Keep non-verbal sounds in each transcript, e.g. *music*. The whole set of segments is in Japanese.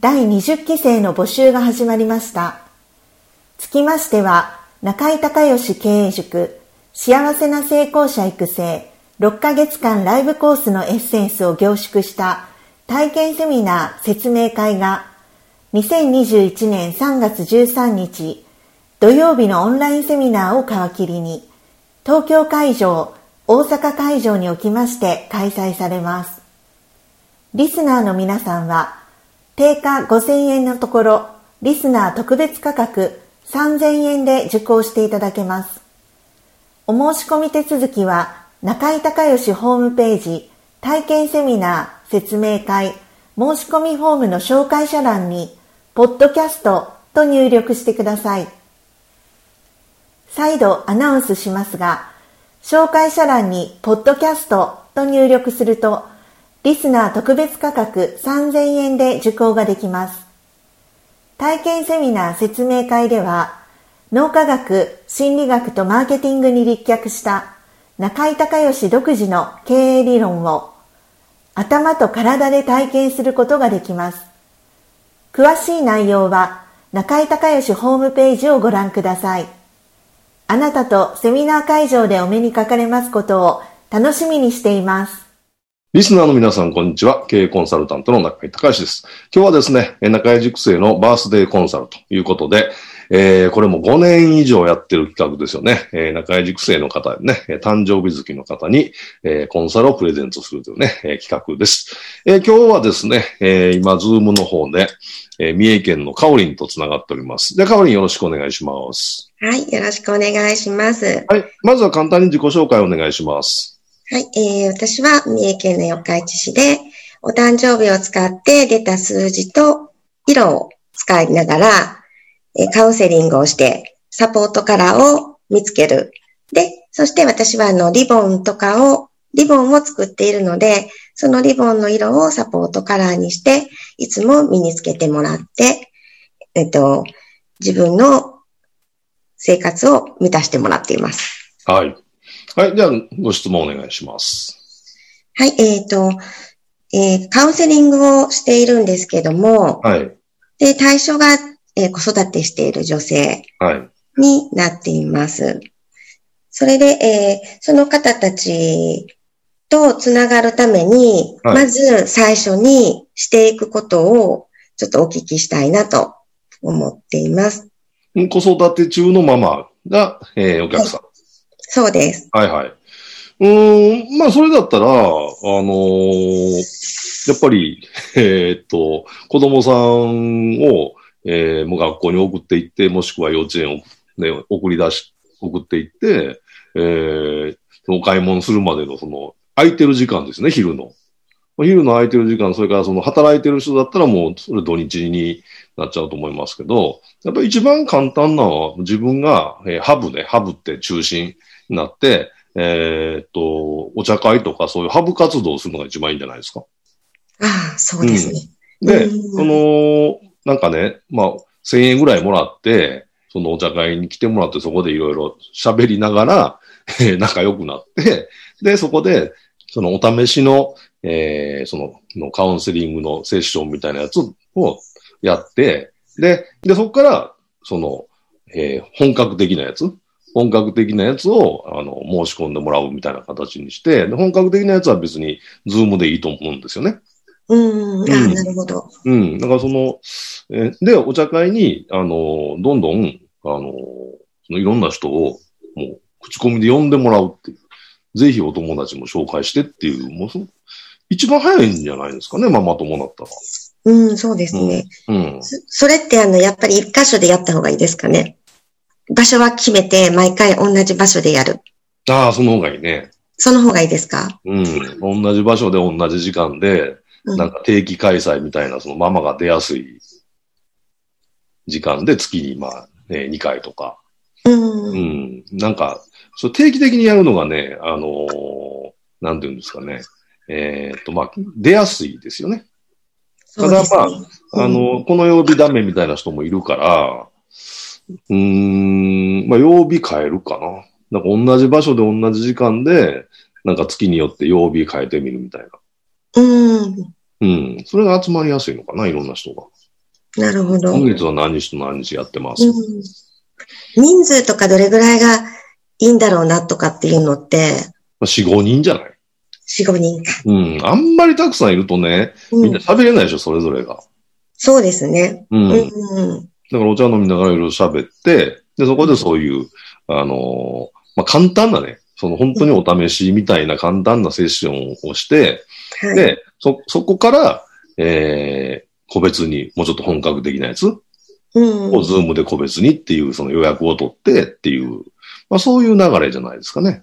第20期生の募集が始まりました。つきましては、中井隆義経営塾幸せな成功者育成6ヶ月間ライブコースのエッセンスを凝縮した体験セミナー説明会が2021年3月13日土曜日のオンラインセミナーを皮切りに東京会場、大阪会場におきまして開催されます。リスナーの皆さんは定価5000円のところ、リスナー特別価格3000円で受講していただけます。お申し込み手続きは、中井隆義ホームページ、体験セミナー、説明会、申し込みフォームの紹介者欄に、ポッドキャストと入力してください。再度アナウンスしますが、紹介者欄に、ポッドキャストと入力すると、リスナー特別価格3000円で受講ができます。体験セミナー説明会では、脳科学、心理学とマーケティングに立脚した中井隆義独自の経営理論を頭と体で体験することができます。詳しい内容は中井隆義ホームページをご覧ください。あなたとセミナー会場でお目にかかれますことを楽しみにしています。リスナーの皆さん、こんにちは。経営コンサルタントの中井隆です。今日はですね、中井塾生のバースデーコンサルということで、えー、これも5年以上やってる企画ですよね。えー、中井塾生の方ね、誕生日月の方に、えー、コンサルをプレゼントするというね、えー、企画です。えー、今日はですね、えー、今、ズームの方で、えー、三重県のカオリンとつながっております。で、カオリンよろしくお願いします。はい、よろしくお願いします。はい、まずは簡単に自己紹介をお願いします。はい、えー、私は三重県の四日市市で、お誕生日を使って出た数字と色を使いながら、えー、カウンセリングをして、サポートカラーを見つける。で、そして私はあの、リボンとかを、リボンを作っているので、そのリボンの色をサポートカラーにして、いつも身につけてもらって、えっと、自分の生活を満たしてもらっています。はい。はい。では、ご質問お願いします。はい。えっ、ー、と、えー、カウンセリングをしているんですけども、はい。で、対象が、えー、子育てしている女性になっています。はい、それで、えー、その方たちとつながるために、はい、まず最初にしていくことをちょっとお聞きしたいなと思っています。子育て中のママが、えー、お客さん。そうです。はいはい。うん、まあ、それだったら、あのー、やっぱり、*laughs* えー、っと、子供さんを、えー、もう学校に送っていって、もしくは幼稚園を、ね、送り出し、送っていって、えー、お買い物するまでのその、空いてる時間ですね、昼の。昼の空いてる時間、それからその働いてる人だったらもう、それ土日になっちゃうと思いますけど、やっぱり一番簡単なのは自分が、えー、ハブね、ハブって中心。なって、えー、っと、お茶会とかそういうハブ活動をするのが一番いいんじゃないですか。ああ、そうですね。うん、で、その、なんかね、まあ、1000円ぐらいもらって、そのお茶会に来てもらって、そこでいろいろ喋りながら、えー、仲良くなって、で、そこで、そのお試しの、えー、その、のカウンセリングのセッションみたいなやつをやって、で、で、そこから、その、えー、本格的なやつ、本格的なやつを、あの、申し込んでもらうみたいな形にして、本格的なやつは別に、ズームでいいと思うんですよね。うん。あうんあ、なるほど。うん。だからその、えーで、お茶会に、あの、どんどん、あの、そのいろんな人を、もう、口コミで呼んでもらうっていう。ぜひお友達も紹介してっていう、もうそ、一番早いんじゃないですかね、ママ友だったら。うん、そうですね。うん。そそれってあの、やっぱり一箇所でやった方がいいですかね？場所は決めて、毎回同じ場所でやる。ああ、その方がいいね。その方がいいですか？うん。同じ場所で同じ時間で、うんなんか定期開催みたいな、そのママが出やすい時間で月に、まあ、ね、2回とか。うん。うん。なんか、そう定期的にやるのがね、あのーなんていうんですかね。えーっと、まあ、出やすいですよね。そうですね。あの、この曜日ダメみたいな人もいるから、うーん、まあ、曜日変えるかな。なんか同じ場所で同じ時間で、なんか月によって曜日変えてみるみたいな。うん。うん。それが集まりやすいのかな、いろんな人が。なるほど。今月は何日と何日やってます？うん人数とかどれぐらいがいいんだろうなとかっていうのって、まあ、4、5人じゃない？4、5人か。うん。あんまりたくさんいるとね、みうんんな。喋れないでしょ、それぞれが。そうですね。うん。うん。だからお茶飲みながらいろいろ喋って、で、そこでそういう、あのーまあ、簡単なね、その本当にお試しみたいな簡単なセッションをして、はい。で、そ、そこから、えー、個別にもうちょっと本格的なやつうん。をズームで個別にっていうその予約を取ってっていう、まあそういう流れじゃないですかね。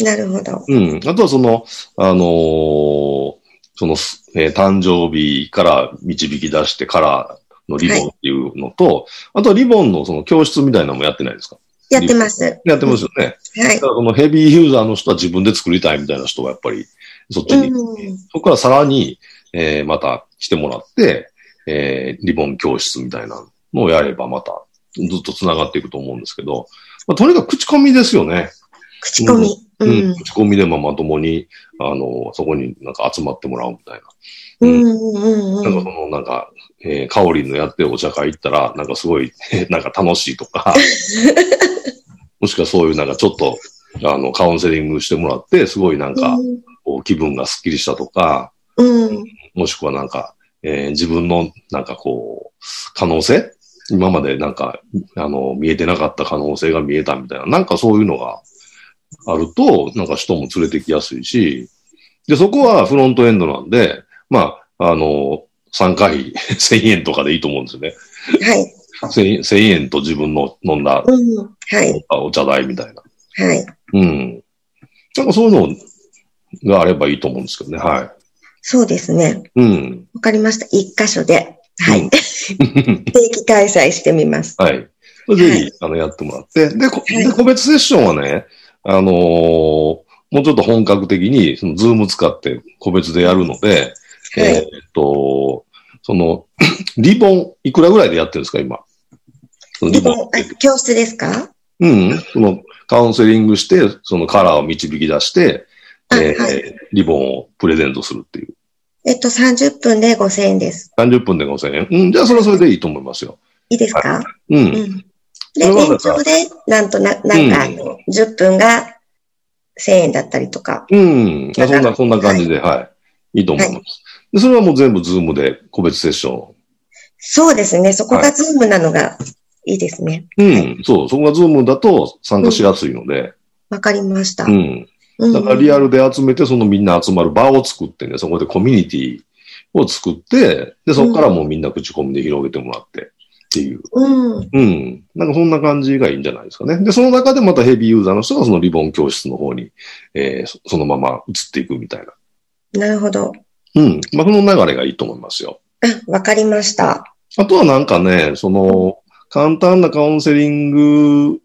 なるほど。うん。あとはその、あのーその、えー誕生日から導き出してからのリボンっていうのと、あとはリボンのその教室みたいなのもやってないですか？やってます。やってますよね。はいだか。らこのヘビーユーザーの人は自分で作りたいみたいな人はやっぱりそっちに、うん。そこからさらに、えーまた来てもらって、えーリボン教室みたいなのをやればまたずっと繋がっていくと思うんですけど、まあ、とにかく口コミですよね。口コミ。ううんん。口コミでもまともに、あの、そこになんか集まってもらうみたいな。うん。うん。なんかそうん。のなんか、えー、カオリンのやってるお茶会行ったら、なんかすごい、*laughs* なんか楽しいとか、*laughs* もしくはそういうなんかちょっと、あの、カウンセリングしてもらって、すごいなんか、こう気分がスッキリしたとか、うん。もしくはなんか、えー自分のなんかこう、可能性今までなんか、あの、見えてなかった可能性が見えたみたいな、なんかそういうのがあると、なんか人も連れてきやすいし、で、そこはフロントエンドなんで、まあ、あの、参加費1000円とかでいいと思うんですよね。はい。1000 1000円と自分の飲んだうん。はい。お茶代みたいな。はい。うん。なんかそういうのがあればいいと思うんですけどね。はそうですね。い。うん。わかりました。一箇所で。はうんい。*laughs* 定期開催してみます。はい。ぜひ、あの、やってもらって。で、こはいで個別セッションはね、あのーもうちょっと本格的に、その、 Zoom 使って個別でやるので、はいえーっと、その、*clears throat* リボン、いくらぐらいでやってるんですか、今？リボン教室ですか？うん。その、カウンセリングして、そのカラーを導き出して、あえーはいリボンをプレゼントするっていう。えっと、30分で5000円です。30分で5000円。うん、じゃあそれはそれでいいと思いますよ。いいですか？う。うんん。で、延長で、なんとな、なんか、あの、10分が1000円だったりとか。うん。そんな、そんな感じで、はい。いいと思います。でそれはもう全部 Zoom で個別セッショそうですね。そこが Zoom なのがいいですね。ン。うん。そう。そこが Zoom だと参加しやすいので。わかりました。うん。うんだからリアルで集めて、そのみんな集まる場を作ってね、そこでコミュニティを作って、で、そこからもうみんな口コミで広げてもらってっていう。うん。うん。なんかそんな感じがいいんじゃないですかね。で、その中でまたヘビーユーザーの人がそのリボン教室の方に、えーそそのまま移っていくみたいな。なるほど。うん。まあ、その流れがいいと思いますよ。あ、わかりました。あとはなんかね、その、簡単なカウンセリング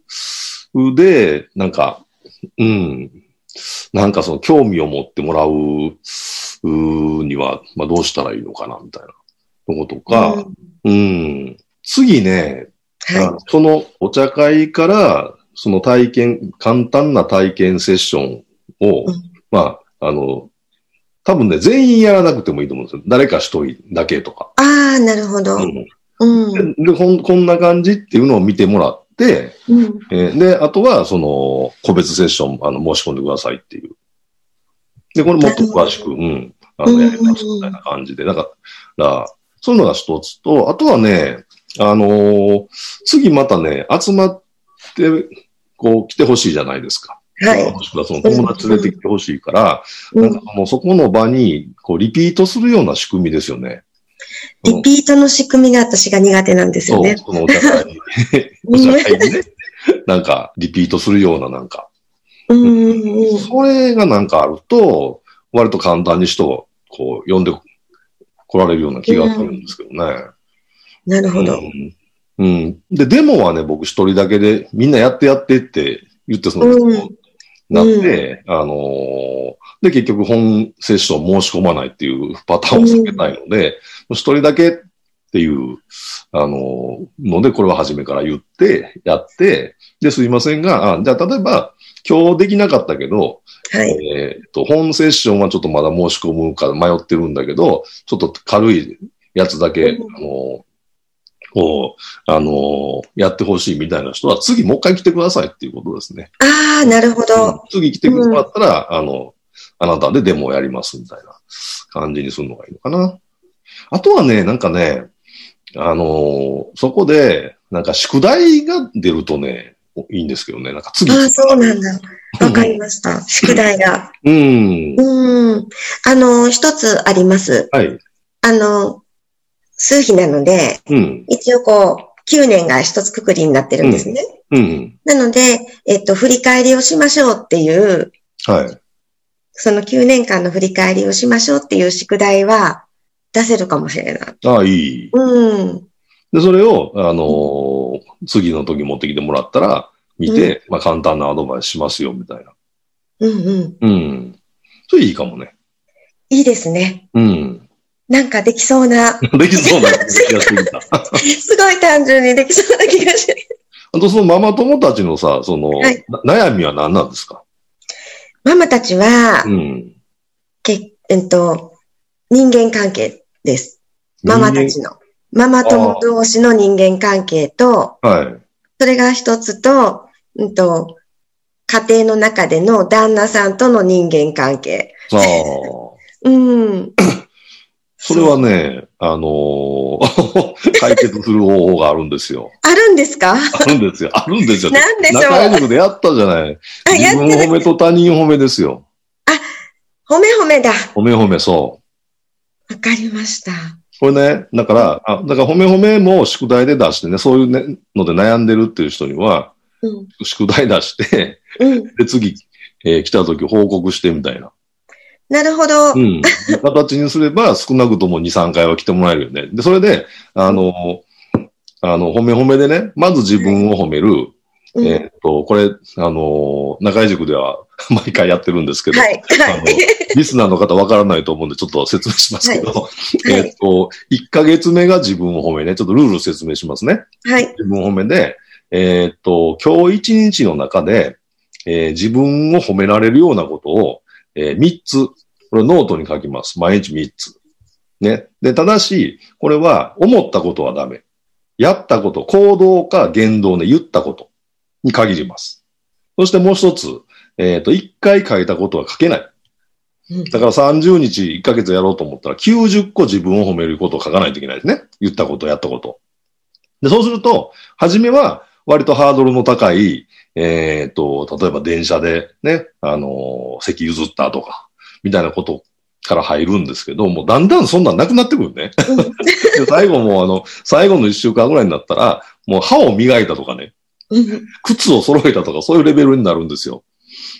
で、なんか、うん、なんかその興味を持ってもらううには、まあどうしたらいいのかな、みたいなとことか、うんうん、次ね、はあそのお茶会から、その体験、簡単な体験セッションを、うんまあ、あの、多分ね、全員やらなくてもいいと思うんですよ。誰か一人だけとか。い。ああ、なるほど。うんうん。ででこん、こんな感じっていうのを見てもらって、うん。えーで、あとは、その、個別セッション、あの、申し込んでくださいっていう。で、これもっと詳しく、うん。あの、やり直すみたいな感じで。だから、そういうのが一つと、あとはね、あのー次またね、集まって、こう、来てほしいじゃないですか。はい。もしくはその友達連れてきてほしいから、うんなんかもうそこの場に、こう、リピートするような仕組みですよね。リピートの仕組みが私が苦手なんですよそう、ね。そのお互いに、*laughs* お互いにね、なんか、リピートするような、なんか、うん。それがなんかあると、割と簡単に人を、こう、呼んで来られるような気がするんですけどね。なるほど。うん。うん。で、デモはね、僕一人だけで、みんなやってやってって言って、その、うんなって、あのーで、結局本セッション申し込まないっていうパターンを避けたいので、一人だけっていう、あのーので、これは初めから言って、やって、で、すいませんが、あじゃあ、例えば、今日できなかったけど、はい。えっと、本セッションはちょっとまだ申し込むか迷ってるんだけど、ちょっと軽いやつだけ、うん。あの、こう、あの、やってほしいみたいな人は、次もう一回来てくださいっていうことですね。ああ、なるほうんど。次来てもらったら、あの、あなたでデモをやりますみたいな感じにするのがいいのかな。あとはね、なんかね、あの、そこで、なんか宿題が出るとね、いいんですけどね、なんか次。ああ、そうなんだ。わかりました。宿題が。うん。うん。あの、一つあります。はい。あの、数比なので、うん。一応こう、9年が一つくくりになってるんですね。うん。なので、えっと、振り返りをしましょうっていう、はい。その9年間の振り返りをしましょうっていう宿題は出せるかもしれない。ああ、いい。うん。で、それを、あのー次の時持ってきてもらったら、見て、まあ簡単なアドバイスしますよ、みたいな。うんうん。うん。それいいかもね。いいですね。うん。なんかできそうな、*laughs* できそうな気がしてきた。*laughs* すごい単純にできそうな気がして。あと、そのママ友たちのさ、その、はいな悩みは何なんですか？ママたちはう、ん。け、えっと、人間関係です。ママたちの。ママ友同士の人間関係と、はい。それが一つと、うんと、家庭の中での旦那さんとの人間関係。さあ、*laughs* うん。それはね、あのー *laughs* 解決する方法があるんですよ。あるんですか？あるんですよ。あるんですよ。なんでしょう？中井塾でやったじゃない。あ、や自分ってる。褒めと他人褒めですよ。褒め褒めだ。褒め褒め、そう。わかりました。これね、だから、あ、だから褒め褒めも宿題で出してね、そういうねので悩んでるっていう人には、うん。宿題出して、うん。で、次、えー来た時報告してみたいな。なるほど。うん。形にすれば、少なくとも2、3回は来てもらえるよね。で、それで、あの、あの、褒め褒めでね、まず自分を褒める。うんえーっと、これ、あの、中井塾では *laughs* 毎回やってるんですけど、はい。あのリスナーの方わからないと思うんで、ちょっと説明しますけど、えーっと、1ヶ月目が自分を褒めね、ちょっとルール説明しますね。はい。自分褒めで、えーっと、今日一日の中で、えー自分を褒められるようなことを、え3つ、これノートに書きます。毎日3つ。ね。で、ただし、これは思ったことはダメ。やったこと、行動か言動で言ったことに限ります。そしてもう一つ、えーっと、1回書いたことは書けない。うんだから30日1ヶ月やろうと思ったら90個自分を褒めることを書かないといけないですね。言ったこと、やったこと。で、そうすると、初めは割とハードルの高い、えっ、と、例えば電車でね、あのー席譲ったとか、みたいなことから入るんですけど、もうだんだんそんなんなくなってくるね。*laughs* で最後もうあの、最後の1週間ぐらいになったら、もう歯を磨いたとかね、うん靴を揃えたとか、そういうレベルになるんですよ。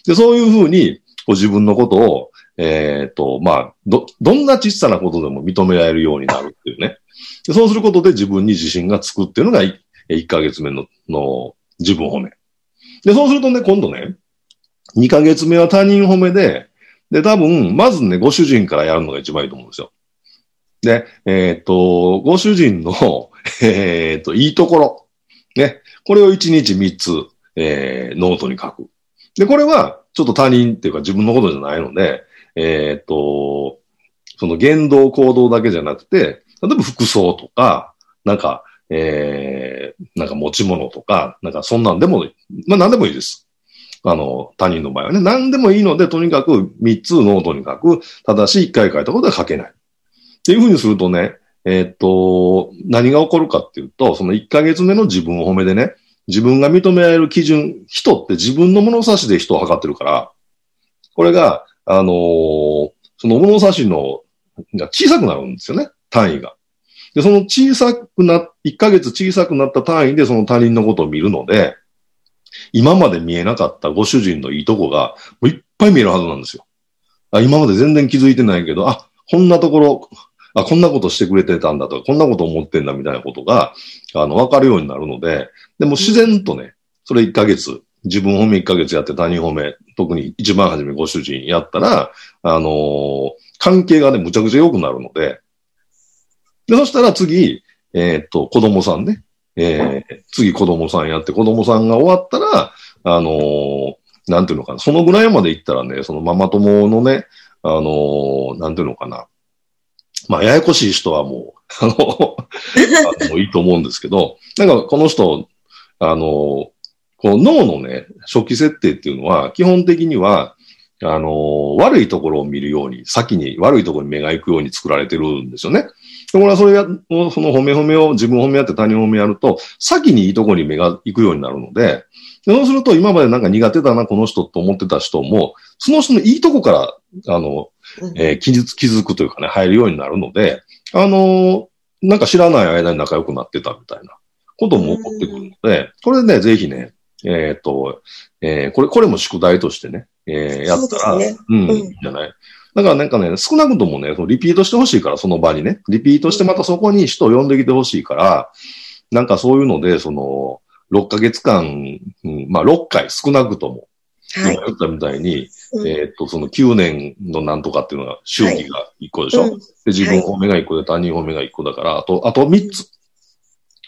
で、そういうふうに、こう自分のことを、えっ、と、まあ、ど、どんな小さなことでも認められるようになるっていうね。でそうすることで自分に自信がつくっていうのがい1ヶ月目の、の自分褒め。で、そうするとね、今度ね、2ヶ月目は他人褒めで、で、多分、まずね、ご主人からやるのが一番いいと思うんですよ。で、えっ、と、ご主人の、*laughs* えっ、と、いいところ。ね。これを1日3つ、えーノートに書く。で、これは、ちょっと他人っていうか自分のことじゃないので、えっ、と、その言動行動だけじゃなくて、例えば服装とか、なんか、えー、なんか持ち物とか、なんかそんなんでも、まあ何でもいいです。あの、他人の場合はね。何でもいいので、とにかく3つノートに書く。ただし、1回書いたことは書けない。っていうふうにするとね、えーっと、何が起こるかっていうと、その1ヶ月目の自分を褒めでね、自分が認められる基準、人って自分の物差しで人を測ってるから、これが、あのーその物差しの、が小さくなるんですよね、単位が。で、その小さくな、1ヶ月小さくなった単位でその他人のことを見るので、今まで見えなかったご主人のいいとこが、もういっぱい見えるはずなんですよ。あ今まで全然気づいてないけど、あ、こんなところ、あ、こんなことしてくれてたんだとか、こんなこと思ってんだみたいなことが、あの、わかるようになるので、でも自然とね、それ1ヶ月、自分褒め1ヶ月やって他人褒め、特に一番初めご主人やったら、あのー関係がね、むちゃくちゃ良くなるので、で、そしたら次、えーっと、子供さんね、えー次子供さんやって、子供さんが終わったら、あのーなんていうのかな、そのぐらいまで行ったらね、そのママ友のね、あのーなんていうのかな、まあ、ややこしい人はもう、あの、あのいいと思うんですけど、なんかこの人、あの、この脳のね、初期設定っていうのは、基本的には、あの、悪いところを見るように、先に悪いところに目が行くように作られてるんですよね。でこれはそれや、その褒め褒めを、自分褒めやって他人褒めやると、先にいいところに目が行くようになるので、でそうすると今までなんか苦手だな、この人と思ってた人も、その人のいいとこから、あの、えー気づくというかね、入るようになるので、あのーなんか知らない間に仲良くなってたみたいなことも起こってくるので、これね、ぜひね、えっ、と、えーこれ、これも宿題としてね、えーやったら、そうね。うん、うん。いいんじゃない？だからなんかね、少なくともね、そのリピートしてほしいから、その場にね、リピートしてまたそこに人を呼んできてほしいから、なんかそういうので、その、6ヶ月間、うん、まあ6回少なくとも、はい。今言ったみたいに、うん。えーっと、その9年のなんとかっていうのが、周期が1個でしょ、うん。で、自分褒めが1個で他人褒めが1個だから、あと、あと3つ。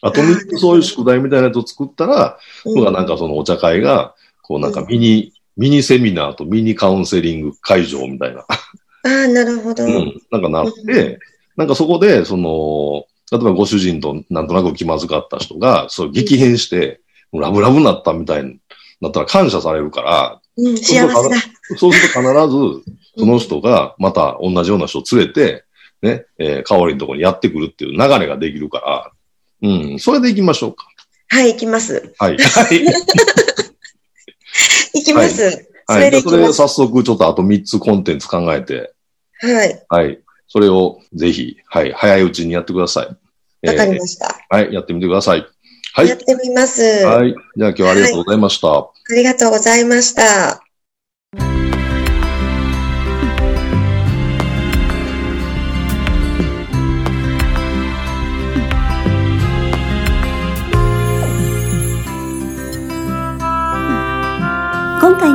あと3つそういう宿題みたいなやつを作ったら、うん。僕はなんかそのお茶会が、こうなんかミニ、ミニセミナーとミニカウンセリング会場みたいな、ああ、なるほど。うん、なんかなっうて、なんかそこで、その、例えばご主人となんとなく気まずかった人が、そう激変して、ラブラブになったみたいになったら感謝されるから、うん、幸せだ。そうすると必ず、その人がまた同じような人を連れて、ね、えー、香りのところにやってくるっていう流れができるから、うん、それで行きましょうか。はい、行きます。はい。はい。*laughs* 行きます。そはい。れで、それ。早速ちょっとあと3つコンテンツ考えて、はい。はい。それをぜひ、はい、早いうちにやってください。わかりえました。ーはい、やってみてください。はいや。ってみます。はい。じゃあ今日はありがとうございました。ありがとうございました。